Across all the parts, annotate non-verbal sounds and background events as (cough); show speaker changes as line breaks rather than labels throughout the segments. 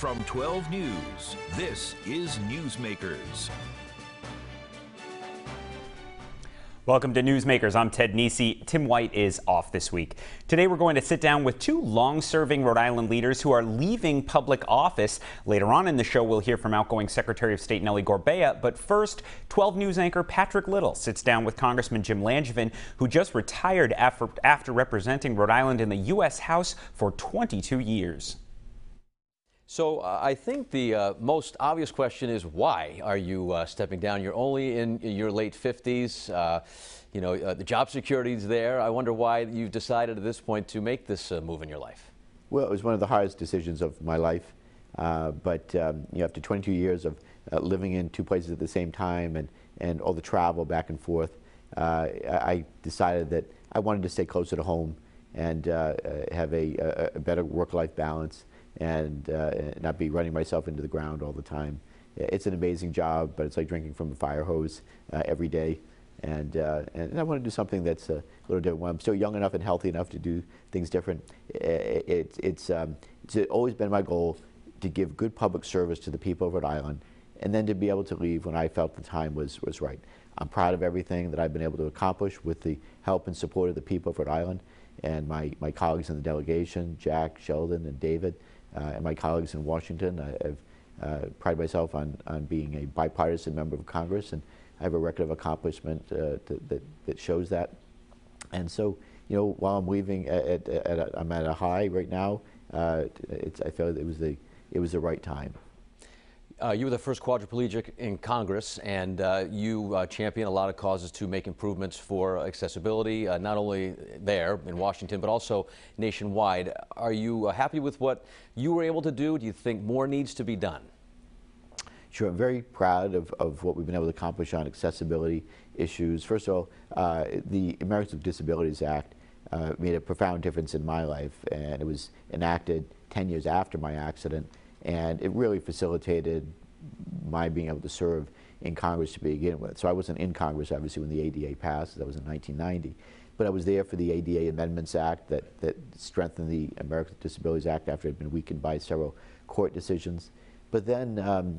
From 12 News, this is Newsmakers.
Welcome to Newsmakers. I'm Ted Nesi. Tim White is off this week. Today we're going to sit down with two long-serving Rhode Island leaders who are leaving public office. Later on in the show, we'll hear from outgoing Secretary of State Nellie Gorbea. But first, 12 News anchor Patrick Little sits down with Congressman Jim Langevin, who just retired after, after representing Rhode Island in the U.S. House for 22 years.
So uh, I think the uh, most obvious question is why are you uh, stepping down? You're only in your late 50s. Uh, you know, uh, the job security is there. I wonder why you've decided at this point to make this uh, move in your life.
Well, it was one of the hardest decisions of my life. but um, you know, after 22 years of living in two places at the same time and, and all the travel back and forth, I decided that I wanted to stay closer to home and have a, a better work-life balance and uh, not be running myself into the ground all the time. It's an amazing job, but it's like drinking from a fire hose uh, every day. And, uh, and I want to do something that's a little different. When I'm still young enough and healthy enough to do things different, it, it, it's, um, it's always been my goal to give good public service to the people of Rhode Island and then to be able to leave when I felt the time was, was right. I'm proud of everything that I've been able to accomplish with the help and support of the people of Rhode Island and my, my colleagues in the delegation, Jack, Sheldon, and David. Uh, and my colleagues in Washington. I have uh, pride myself on, on being a bipartisan member of Congress, and I have a record of accomplishment uh, to, that, that shows that. And so, you know, while I'm leaving, at, at, at a, I'm at a high right now. I felt it was the it was the right time.
Uh, you were the first quadriplegic in Congress, and uh, you uh, champion a lot of causes to make improvements for accessibility, uh, not only there in Washington, but also nationwide. Are you uh, happy with what you were able to do? Do you think more needs to be done?
Sure, I'm very proud of, of what we've been able to accomplish on accessibility issues. First of all, uh, the Americans with Disabilities Act made a profound difference in my life, and it was enacted 10 years after my accident and it really facilitated my being able to serve in Congress to begin with. So I wasn't in Congress, obviously, when the ADA passed. That was in 1990. But I was there for the ADA Amendments Act that, that strengthened the Americans with Disabilities Act after it had been weakened by several court decisions. But then, um,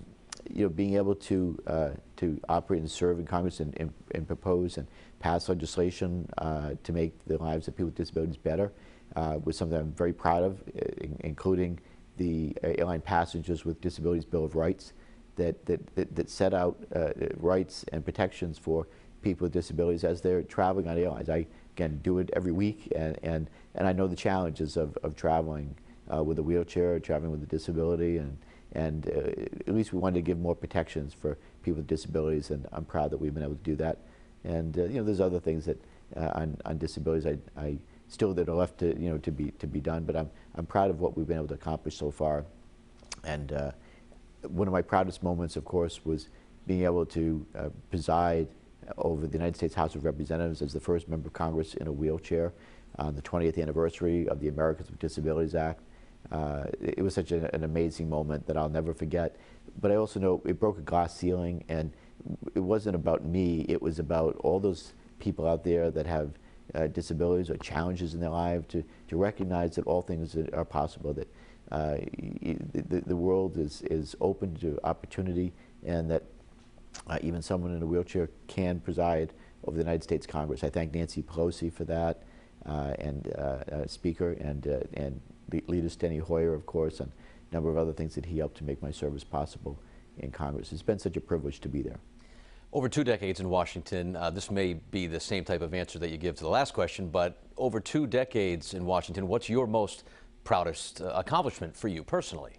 you know, being able to, uh, to operate and serve in Congress and, and, and propose and pass legislation uh, to make the lives of people with disabilities better uh, was something I'm very proud of, including the Airline Passengers with Disabilities Bill of Rights that, that, that, that set out uh, rights and protections for people with disabilities as they're traveling on airlines. I, again, do it every week, and, and, and I know the challenges of, of traveling uh, with a wheelchair, traveling with a disability, and, and uh, at least we wanted to give more protections for people with disabilities, and I'm proud that we've been able to do that. And uh, you know, there's other things that uh, on, on disabilities I, I still that are left to you know to be to be done. But I'm I'm proud of what we've been able to accomplish so far. And uh, one of my proudest moments, of course, was being able to uh, preside over the United States House of Representatives as the first member of Congress in a wheelchair on the 20th anniversary of the Americans with Disabilities Act. Uh, it was such a, an amazing moment that I'll never forget. But I also know it broke a glass ceiling, and it wasn't about me. It was about all those people out there that have uh, disabilities or challenges in their life, to, to recognize that all things are possible, that uh, the, the world is, is open to opportunity, and that uh, even someone in a wheelchair can preside over the United States Congress. I thank Nancy Pelosi for that, uh, and uh, uh, Speaker, and, and Leader Steny Hoyer, of course, and a number of other things that he helped to make my service possible in Congress. It's been such a privilege to be there.
Over two decades in Washington, uh, this may be the same type of answer that you give to the last question, but over two decades in Washington, what's your most proudest uh, accomplishment for you personally?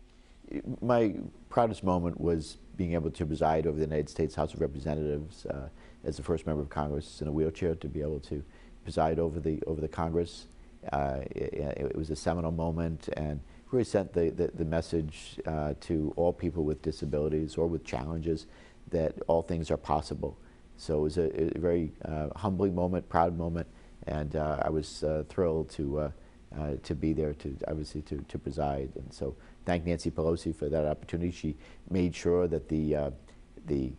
My proudest moment was being able to preside over the United States House of Representatives uh, as the first member of Congress in a wheelchair, to be able to preside over the over the Congress. Uh, it, it, was a seminal moment and really sent the, the, the message uh, to all people with disabilities or with challenges that all things are possible. So it was a, a very uh, humbling moment, proud moment, and uh, I was uh, thrilled to uh, to be there to obviously to, to preside. And so thank Nancy Pelosi for that opportunity. She made sure that the the,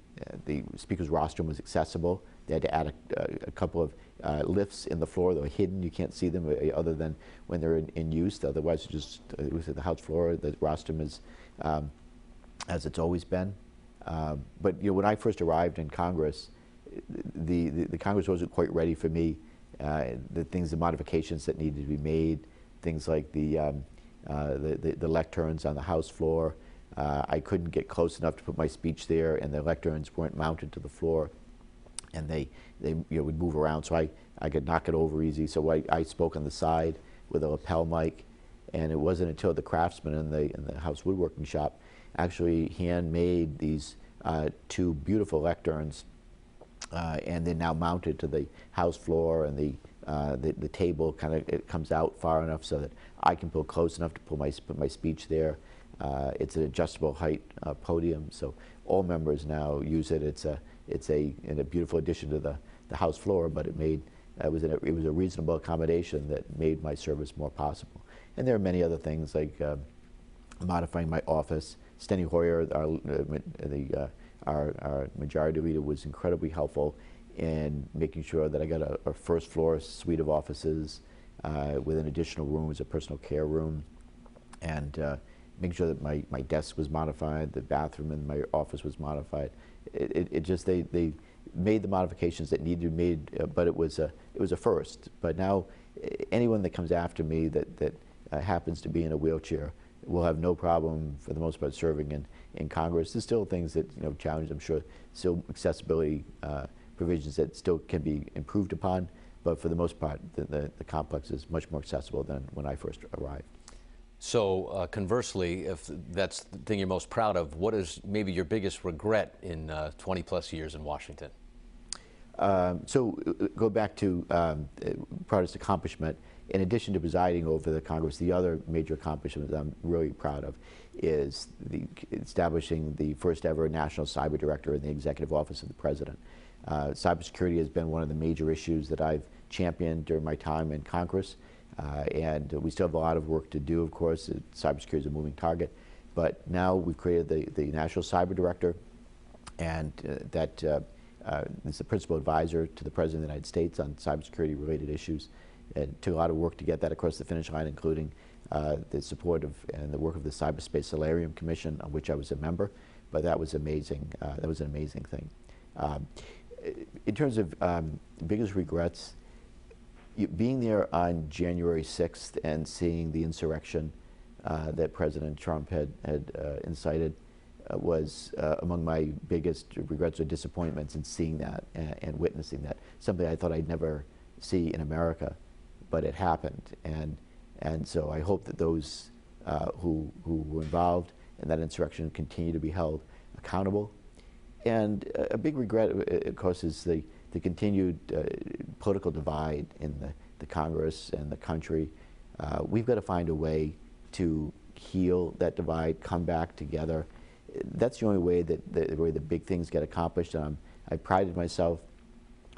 the speaker's rostrum was accessible. They had to add a, a couple of uh, lifts in the floor that were hidden. You can't see them other than when they're in, in use. Otherwise, just it was at the house floor. The rostrum is um, as it's always been. Um, but you know, when I first arrived in Congress, the, the, the Congress wasn't quite ready for me. Uh, the things, the modifications that needed to be made, things like the, um, uh, the, the, the, lecterns on the House floor. Uh, I couldn't get close enough to put my speech there, and the lecterns weren't mounted to the floor, and they, they you know, would move around, so I, I could knock it over easy. So I, I spoke on the side with a lapel mic, and it wasn't until the craftsman in the, in the House woodworking shop actually handmade these uh, two beautiful lecterns, uh, and they're now mounted to the house floor, and the uh, the, the, table kind of it comes out far enough so that I can pull close enough to pull my put my speech there. Uh, it's an adjustable height uh, podium, so all members now use it. It's a it's a, a beautiful addition to the, the house floor, but it made it was, an, it was a reasonable accommodation that made my service more possible. And there are many other things like uh, modifying my office. Steny Hoyer, our, uh, the, uh, our, our, majority leader, was incredibly helpful in making sure that I got a, a first floor suite of offices uh, with an additional room as a personal care room, and making sure that my, my desk was modified, the bathroom in my office was modified. It, it, it just, they, they made the modifications that needed to be made, uh, but it was, a, it was a first. But now, anyone that comes after me that, that uh, happens to be in a wheelchair will have no problem, for the most part, serving in, in Congress. There's still things that, you know, challenge, I'm sure, still accessibility uh, provisions that still can be improved upon, but for the most part, the, the, the complex is much more accessible than when I first arrived.
So uh, conversely, if that's the thing you're most proud of, what is maybe your biggest regret in uh, 20 plus years in Washington?
Um, so uh, go back to um, proudest accomplishment. In addition to presiding over the Congress, the other major accomplishment that I'm really proud of is the establishing the first ever national cyber director in the executive office of the president. Uh, cybersecurity has been one of the major issues that I've championed during my time in Congress, uh, and we still have a lot of work to do. Of course, cybersecurity is a moving target, but now we've created the, the national cyber director, and uh, that uh, uh, is the principal advisor to the President of the United States on cybersecurity related issues. It took a lot of work to get that across the finish line, including uh, the support of and the work of the Cyberspace Solarium Commission, on which I was a member. But that was amazing. Uh, that was an amazing thing. Um, in terms of um, biggest regrets, you, being there on January 6th and seeing the insurrection uh, that President Trump had, had uh, incited uh, was uh, among my biggest regrets or disappointments in seeing that and, and, witnessing that. Something I thought I'd never see in America, but it happened. And, and so I hope that those uh, who, who were involved in that insurrection continue to be held accountable. And a, big regret, uh, of course, is the, the continued uh, political divide in the, the Congress and the country. Uh, we've got to find a way to heal that divide, come back together, that's the only way that the, way the big things get accomplished. Um, I prided myself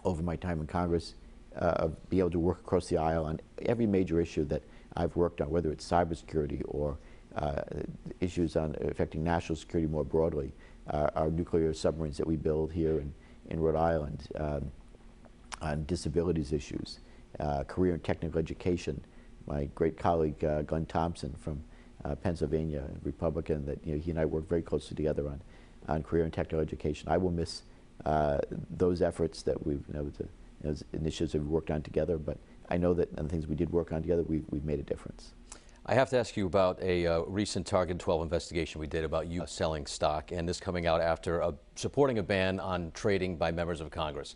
over my time in Congress uh, being able to work across the aisle on every major issue that I've worked on, whether it's cybersecurity or uh, issues on affecting national security more broadly, uh, our nuclear submarines that we build here in, in Rhode Island, um, on disabilities issues, uh, career and technical education. My great colleague uh, Glenn Thompson from uh, Pennsylvania, Republican, that you know, he and I worked very closely together on, on career and technical education. I will miss those efforts that we've, you know, to, those initiatives that we worked on together, but I know that the things we did work on together, we've, we've made a difference.
I have to ask you about a uh, recent Target 12 investigation we did about you selling stock, and this coming out after supporting a ban on trading by members of Congress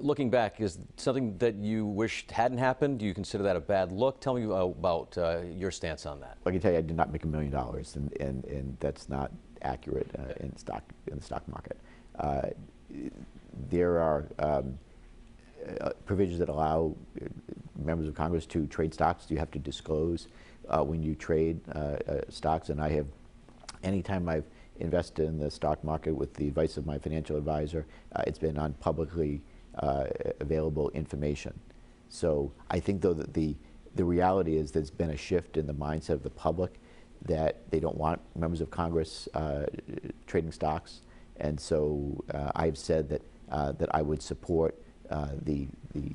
looking back, is something that you wished hadn't happened? Do you consider that a bad look? Tell me about uh, your stance on that.
I can tell you, I did not make a million dollars, and, and, and that's not accurate uh, in stock in the stock market. Uh, there are um, uh, provisions that allow uh, members of Congress to trade stocks. You have to disclose uh, when you trade stocks, and I have, anytime I've invested in the stock market with the advice of my financial advisor, it's been on publicly uh, available information. So I think though that the, the reality is there's been a shift in the mindset of the public that they don't want members of Congress uh, trading stocks and so uh, I've said that uh, that I would support uh, the the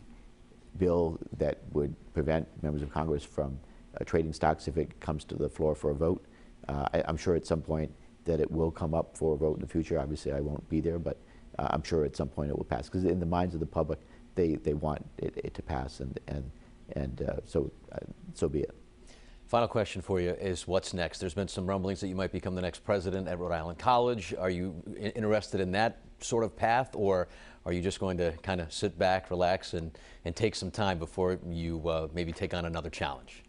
bill that would prevent members of Congress from uh, trading stocks if it comes to the floor for a vote. Uh, I, am sure at some point that it will come up for a vote in the future. Obviously, I won't be there, but uh, I'm sure at some point it will pass because in the minds of the public, they, they want it, it to pass, and and and so so be it.
Final question for you is what's next? There's been some rumblings that you might become the next president at Rhode Island College. Are you interested in that sort of path, or are you just going to kind of sit back, relax, and, and take some time before you uh, maybe take on another challenge?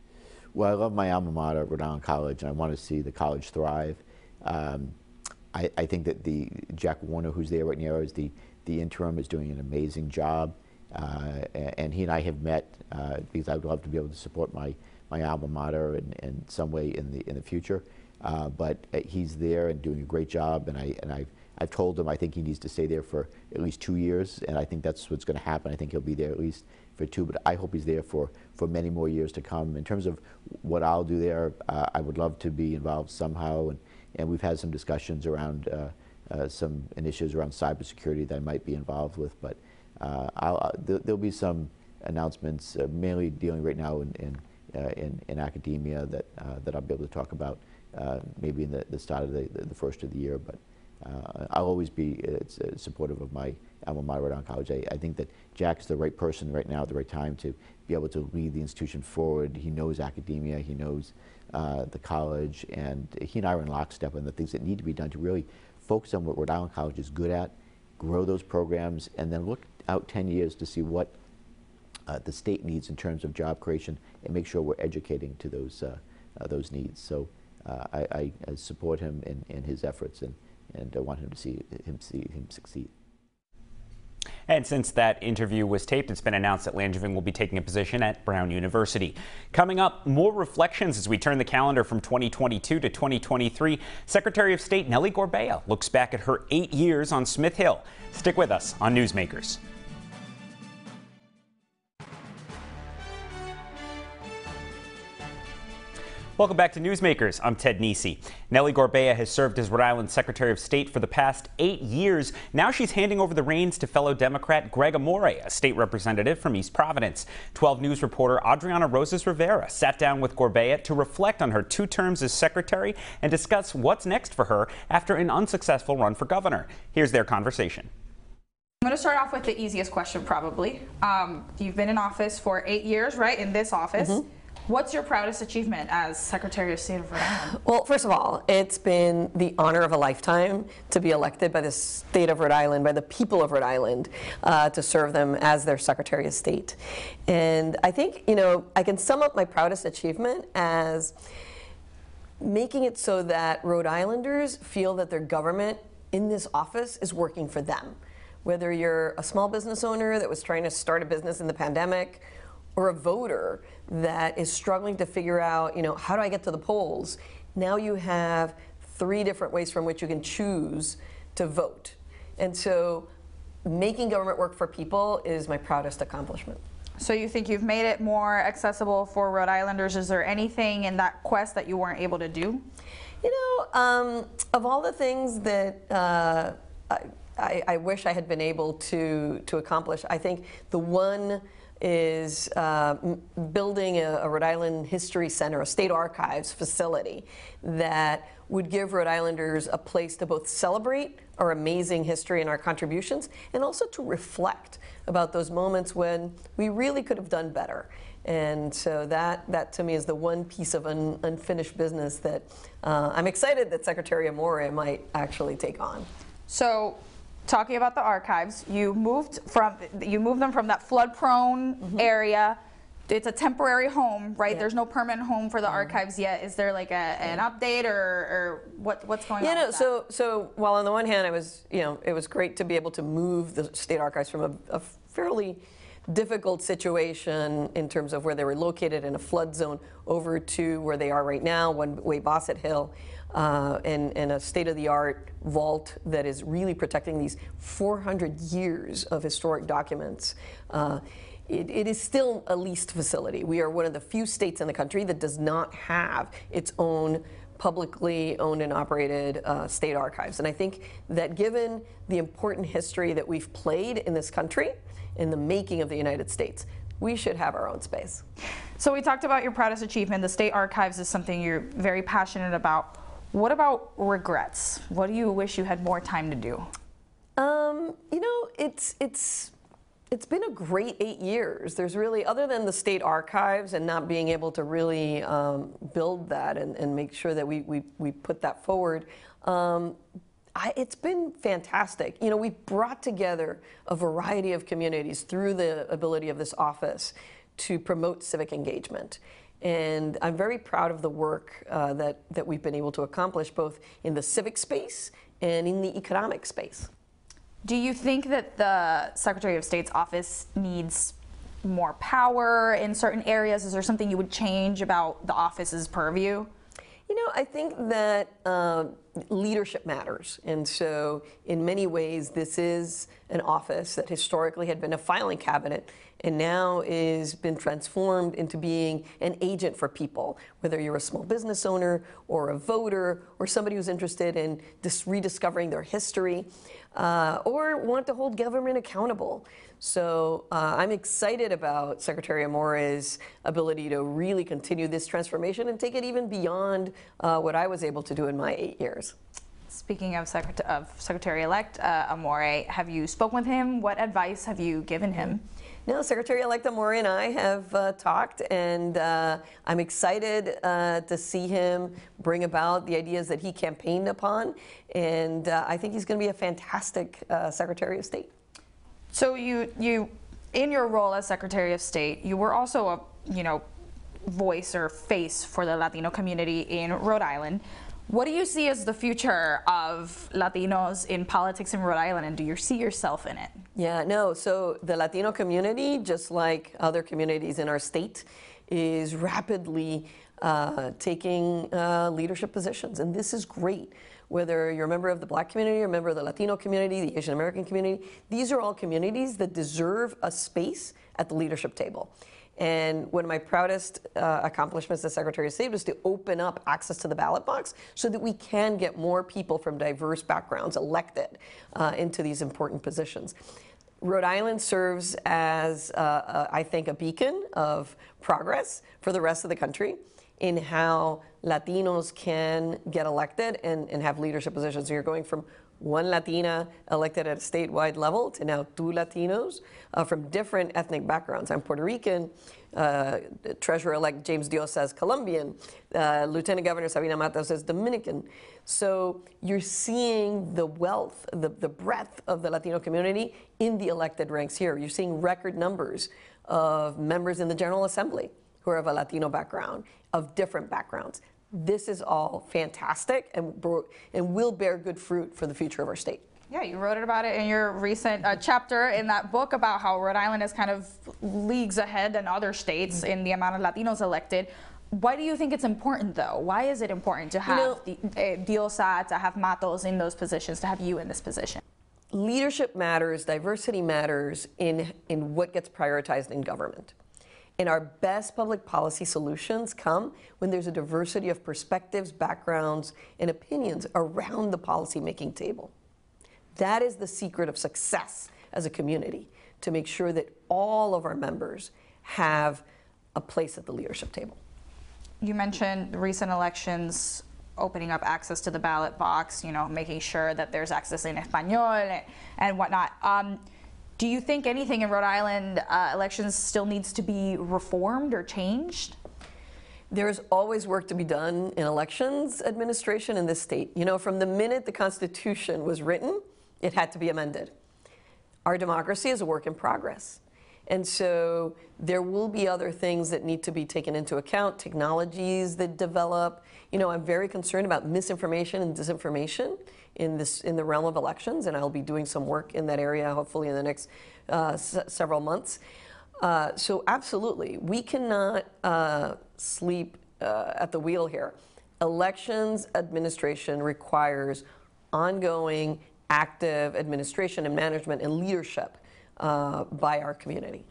Well, I love my alma mater, Rhode Island College, and I want to see the college thrive. Um, I, I, think that the Jack Warner, who's there right now, is the, the interim, is doing an amazing job. Uh, and he and I have met uh, because I would love to be able to support my, my alma mater in, in some way in the, in the future. Uh, but uh, he's there and doing a great job, and, I, and I've, I've told him I think he needs to stay there for at least two years, and I think that's what's going to happen. I think he'll be there at least for two, but I hope he's there for, for many more years to come. In terms of what I'll do there, uh, I would love to be involved somehow, and, and we've had some discussions around uh, uh, some initiatives around cybersecurity that I might be involved with, but uh, uh, th there'll be some announcements, uh, mainly dealing right now in, in, in, in, academia that, that I'll be able to talk about maybe in the, the start of the, the first of the year, but I'll always be supportive of my alma mater, Island College. I, I, think that Jack is the right person right now at the right time to be able to lead the institution forward. He knows academia, he knows uh, the college, and he and I are in lockstep on the things that need to be done to really focus on what Rhode Island College is good at, grow those programs, and then look out 10 years to see what uh, the state needs in terms of job creation and make sure we're educating to those, uh, uh those needs. So uh, I, I, support him in, in his efforts and, and I want him to see him, see him succeed.
And since that interview was taped, it's been announced that Langevin will be taking a position at Brown University. Coming up, more reflections as we turn the calendar from 2022 to 2023. Secretary of State Nellie Gorbea looks back at her eight years on Smith Hill. Stick with us on Newsmakers. Welcome back to Newsmakers. I'm Ted Nesi. Nellie Gorbea has served as Rhode Island Secretary of State for the past eight years. Now she's handing over the reins to fellow Democrat Greg Amore, a state representative from East Providence. 12 News reporter Adriana Rosas Rivera sat down with Gorbea to reflect on her two terms as secretary and discuss what's next for her after an unsuccessful run for governor. Here's their conversation.
I'm going to start off with the easiest question, probably. Um, you've been in office for eight years, right? In this office. Mm -hmm. What's your proudest achievement as Secretary of State of Rhode Island? (sighs)
Well, first of all, it's been the honor of a lifetime to be elected by the state of Rhode Island, by the people of Rhode Island, uh, to serve them as their Secretary of State. And I think, you know, I can sum up my proudest achievement as making it so that Rhode Islanders feel that their government in this office is working for them. Whether you're a small business owner that was trying to start a business in the pandemic, or a voter that is struggling to figure out, you know, how do I get to the polls? Now you have three different ways from which you can choose to vote. And so making government work for people is my proudest accomplishment.
So you think you've made it more accessible for Rhode Islanders? Is there anything in that quest that you weren't able to do?
You know, um, of all the things that uh, I, I, wish I had been able to, to accomplish, I think the one is uh, building a, a, Rhode Island History Center, a state archives facility that would give Rhode Islanders a place to both celebrate our amazing history and our contributions and also to reflect about those moments when we really could have done better. And so that, that to me is the one piece of un, unfinished business that uh, I'm excited that Secretary Amore might actually take on.
So talking about the archives, you moved from you moved them from that flood-prone mm -hmm. area. It's a temporary home, right? Yeah. There's no permanent home for the mm-hmm. archives yet. Is there like a, an update or, or what, what's going
yeah,
on?
Yeah, no. So so while on the one hand, it was you know it was great to be able to move the state archives from a, a fairly difficult situation in terms of where they were located in a flood zone over to where they are right now, one way Bossett Hill uh, and, and, a state-of-the-art vault that is really protecting these 400 years of historic documents. Uh, it, it is still a leased facility. We are one of the few states in the country that does not have its own publicly owned and operated uh, state archives. And I think that given the important history that we've played in this country, in the making of the United States, we should have our own space.
So we talked about your proudest achievement. The state archives is something you're very passionate about. What about regrets? What do you wish you had more time to do?
Um, you know, it's it's it's been a great eight years. There's really, other than the state archives and not being able to really um, build that and, and make sure that we, we, we put that forward, um, I, it's been fantastic. You know, we brought together a variety of communities through the ability of this office to promote civic engagement. And I'm very proud of the work uh, that, that we've been able to accomplish both in the civic space and in the economic space.
Do you think that the Secretary of State's office needs more power in certain areas? Is there something you would change about the office's purview?
You know, I think that uh, leadership matters. And so, in many ways, this is an office that historically had been a filing cabinet and now is been transformed into being an agent for people, whether you're a small business owner or a voter or somebody who's interested in dis- rediscovering their history uh, or want to hold government accountable. So uh, I'm excited about Secretary Amore's ability to really continue this transformation and take it even beyond uh, what I was able to do in my eight years.
Speaking of, Secret- of Secretary-elect uh, Amore, have you spoken with him? What advice have you given him?
No, Secretary-elect Amore and I have uh, talked, and uh, I'm excited uh, to see him bring about the ideas that he campaigned upon, and uh, I think he's going to be a fantastic uh, Secretary of State.
So you you in your role as Secretary of State, you were also a you know voice or face for the Latino community in Rhode Island. What do you see as the future of Latinos in politics in Rhode Island, and do you see yourself in it?
Yeah, no. So the Latino community, just like other communities in our state, is rapidly uh, taking uh, leadership positions, and this is great. Whether you're a member of the Black community, or a member of the Latino community, the Asian American community, these are all communities that deserve a space at the leadership table. And one of my proudest uh, accomplishments as Secretary of State was to open up access to the ballot box so that we can get more people from diverse backgrounds elected uh, into these important positions. Rhode Island serves as, uh, uh I think, a beacon of progress for the rest of the country in how Latinos can get elected and, and have leadership positions. So you're going from one Latina elected at a statewide level to now two Latinos uh, from different ethnic backgrounds. I'm Puerto Rican, uh, Treasurer elect James Diossa is Colombian, uh, Lieutenant Governor Sabina Matos is Dominican. So you're seeing the wealth, the, the breadth of the Latino community in the elected ranks here. You're seeing record numbers of members in the General Assembly who are of a Latino background, of different backgrounds this is all fantastic and, and will bear good fruit for the future of our state.
Yeah, you wrote about it in your recent uh, chapter in that book about how Rhode Island is kind of leagues ahead than other states mm-hmm. in the amount of Latinos elected. Why do you think it's important, though? Why is it important to have you know, the, uh, Diossa, to have Matos in those positions, to have you in this position?
Leadership matters, diversity matters in, in what gets prioritized in government. And our best public policy solutions come when there's a diversity of perspectives, backgrounds, and opinions around the policymaking table. That is the secret of success as a community to make sure that all of our members have a place at the leadership table.
You mentioned recent elections opening up access to the ballot box, you know, making sure that there's access in Espanol and whatnot. Um, do you think anything in Rhode Island uh, elections still needs to be reformed or changed?
There's always work to be done in elections administration in this state. You know, from the minute the Constitution was written, it had to be amended. Our democracy is a work in progress. And so there will be other things that need to be taken into account, technologies that develop. You know, I'm very concerned about misinformation and disinformation in this in the realm of elections, and I'll be doing some work in that area hopefully in the next uh, several months. Uh, so absolutely, we cannot uh, sleep uh, at the wheel here. Elections administration requires ongoing, active administration and management and leadership uh, by our community.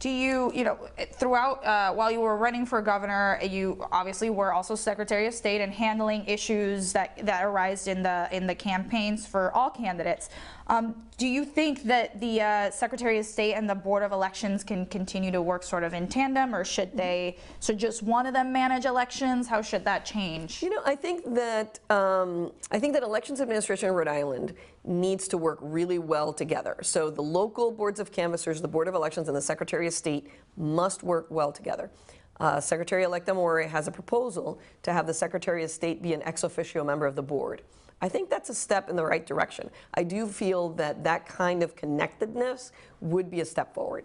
Do you, you know, throughout, uh, while you were running for governor, you obviously were also Secretary of State and handling issues that, that arise in the, in the campaigns for all candidates. Um, do you think that the uh, Secretary of State and the Board of Elections can continue to work sort of in tandem, or should they, should just one of them manage elections? How should that change?
You know, I think that um, I think that elections administration in Rhode Island needs to work really well together. So the local boards of canvassers, the Board of Elections, and the Secretary of State must work well together. Uh, Secretary-elect Amore has a proposal to have the Secretary of State be an ex officio member of the board. I think that's a step in the right direction. I do feel that that kind of connectedness would be a step forward.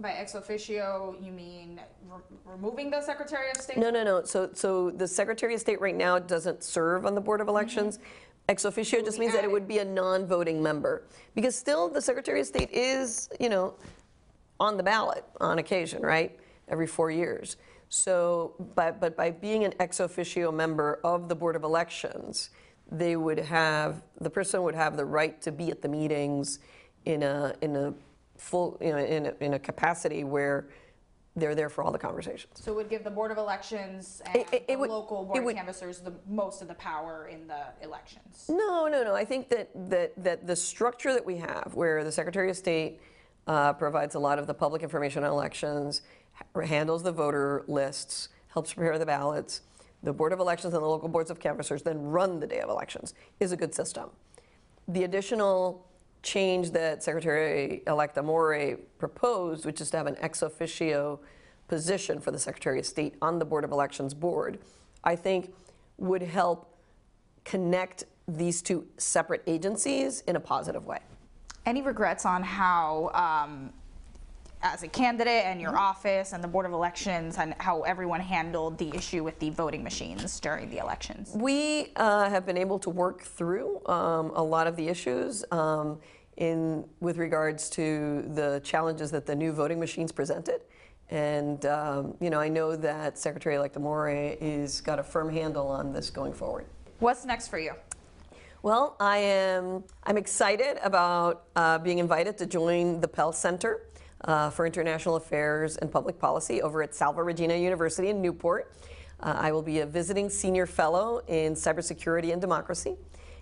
By ex officio, you mean re- removing the Secretary of State?
No, no, no. So, so the Secretary of State right now doesn't serve on the Board of Elections. Mm-hmm. Ex officio just means that it would be a non-voting member. Because still, the Secretary of State is, you know, on the ballot on occasion, right? Every four years. So, but, but by being an ex officio member of the Board of Elections, they would have, the person would have the right to be at the meetings in a, in a full, you know, in a, in a capacity where they're there for all the conversations.
So it would give the Board of Elections and
It- it- it
the
would-
local
it
board of
would-
canvassers the most of the power in the elections.
No, no, no. I think that, that, that the structure that we have, where the Secretary of State uh, provides a lot of the public information on elections, ha- handles the voter lists, helps prepare the ballots, the Board of Elections and the local boards of canvassers then run the day of elections, is a good system. The additional change that Secretary-elect Amore proposed, which is to have an ex officio position for the Secretary of State on the Board of Elections board, I think would help connect these two separate agencies in a positive way.
Any regrets on how, um, as a candidate and your office and the Board of Elections, and how everyone handled the issue with the voting machines during the elections?
We uh, have been able to work through um, a lot of the issues um, in with regards to the challenges that the new voting machines presented. And um, you know, I know that Secretary-elect Amore is got a firm handle on this going forward.
What's next for you?
Well, I am. I'm excited about uh, being invited to join the Pell Center uh, for International Affairs and Public Policy over at Salve Regina University in Newport. Uh, I will be a visiting senior fellow in cybersecurity and democracy,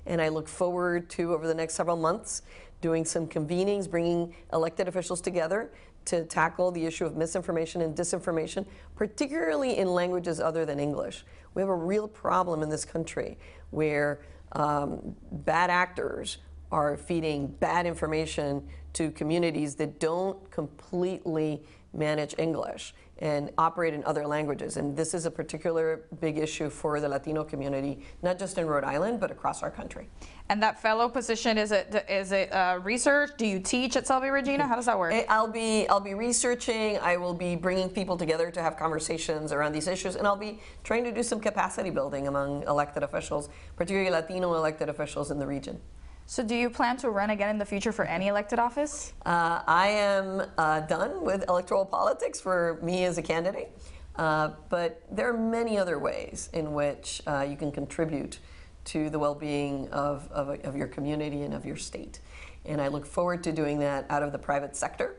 and I look forward to over the next several months doing some convenings, bringing elected officials together to tackle the issue of misinformation and disinformation, particularly in languages other than English. We have a real problem in this country where um, bad actors are feeding bad information to communities that don't completely manage English and operate in other languages. And this is a particular big issue for the Latino community, not just in Rhode Island, but across our country.
And that fellow position is it is it uh, research? Do you teach at Salve Regina? How does that work?
I'll be I'll be researching. I will be bringing people together to have conversations around these issues, and I'll be trying to do some capacity building among elected officials, particularly Latino elected officials in the region.
So do you plan to run again in the future for any elected office?
Uh, I am uh, done with electoral politics for me as a candidate, uh, but there are many other ways in which uh, you can contribute to the well-being of, of, of your community and of your state. And I look forward to doing that out of the private sector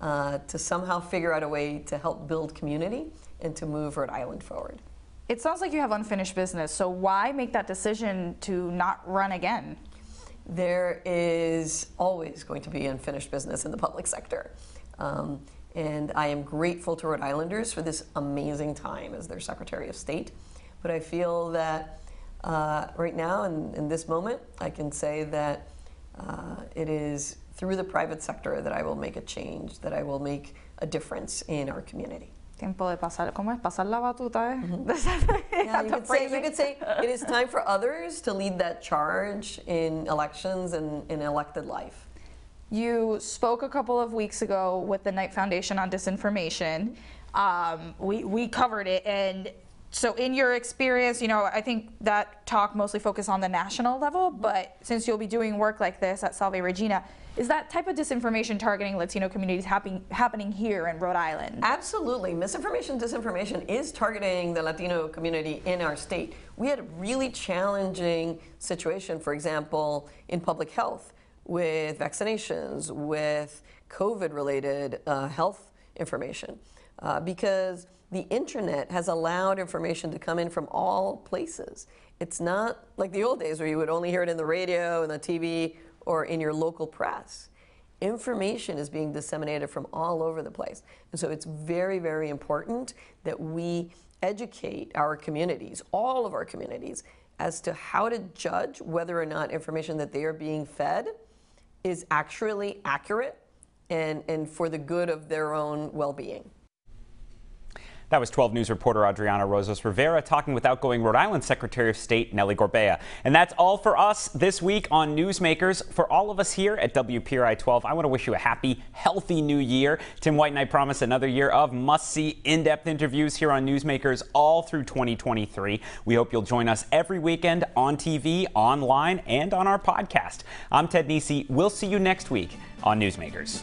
uh, to somehow figure out a way to help build community and to move Rhode Island forward.
It sounds like you have unfinished business. So why make that decision to not run again?
There is always going to be unfinished business in the public sector. Um, and I am grateful to Rhode Islanders for this amazing time as their Secretary of State. But I feel that uh, right now, in, in this moment, I can say that uh, it is through the private sector that I will make a change, that I will make a difference in our community.
Tiempo de pasar, ¿cómo es? Pasar la batuta, eh? (laughs)
Yeah, you could say you could say it is time for others to lead that charge in elections and in elected life.
You spoke a couple of weeks ago with the Knight Foundation on disinformation. Um, we, we covered it. And so, in your experience, you know, I think that talk mostly focused on the national level, but since you'll be doing work like this at Salve Regina, is that type of disinformation targeting Latino communities happen, happening here in Rhode Island?
Absolutely. Misinformation, disinformation is targeting the Latino community in our state. We had a really challenging situation, for example, in public health with vaccinations, with COVID related uh, health information uh, because the internet has allowed information to come in from all places. It's not like the old days where you would only hear it in the radio and the TV or in your local press. Information is being disseminated from all over the place. And so it's very, very important that we educate our communities, all of our communities, as to how to judge whether or not information that they are being fed is actually accurate and, and for the good of their own well being.
That was 12 News reporter Adriana Rosas Rivera talking with outgoing Rhode Island Secretary of State Nellie Gorbea. And that's all for us this week on Newsmakers. For all of us here at WPRI 12, I want to wish you a happy, healthy new year. Tim White and I promise another year of must see, in depth interviews here on Newsmakers all through 2023. We hope you'll join us every weekend on TV, online, and on our podcast. I'm Ted Nesi. We'll see you next week on Newsmakers.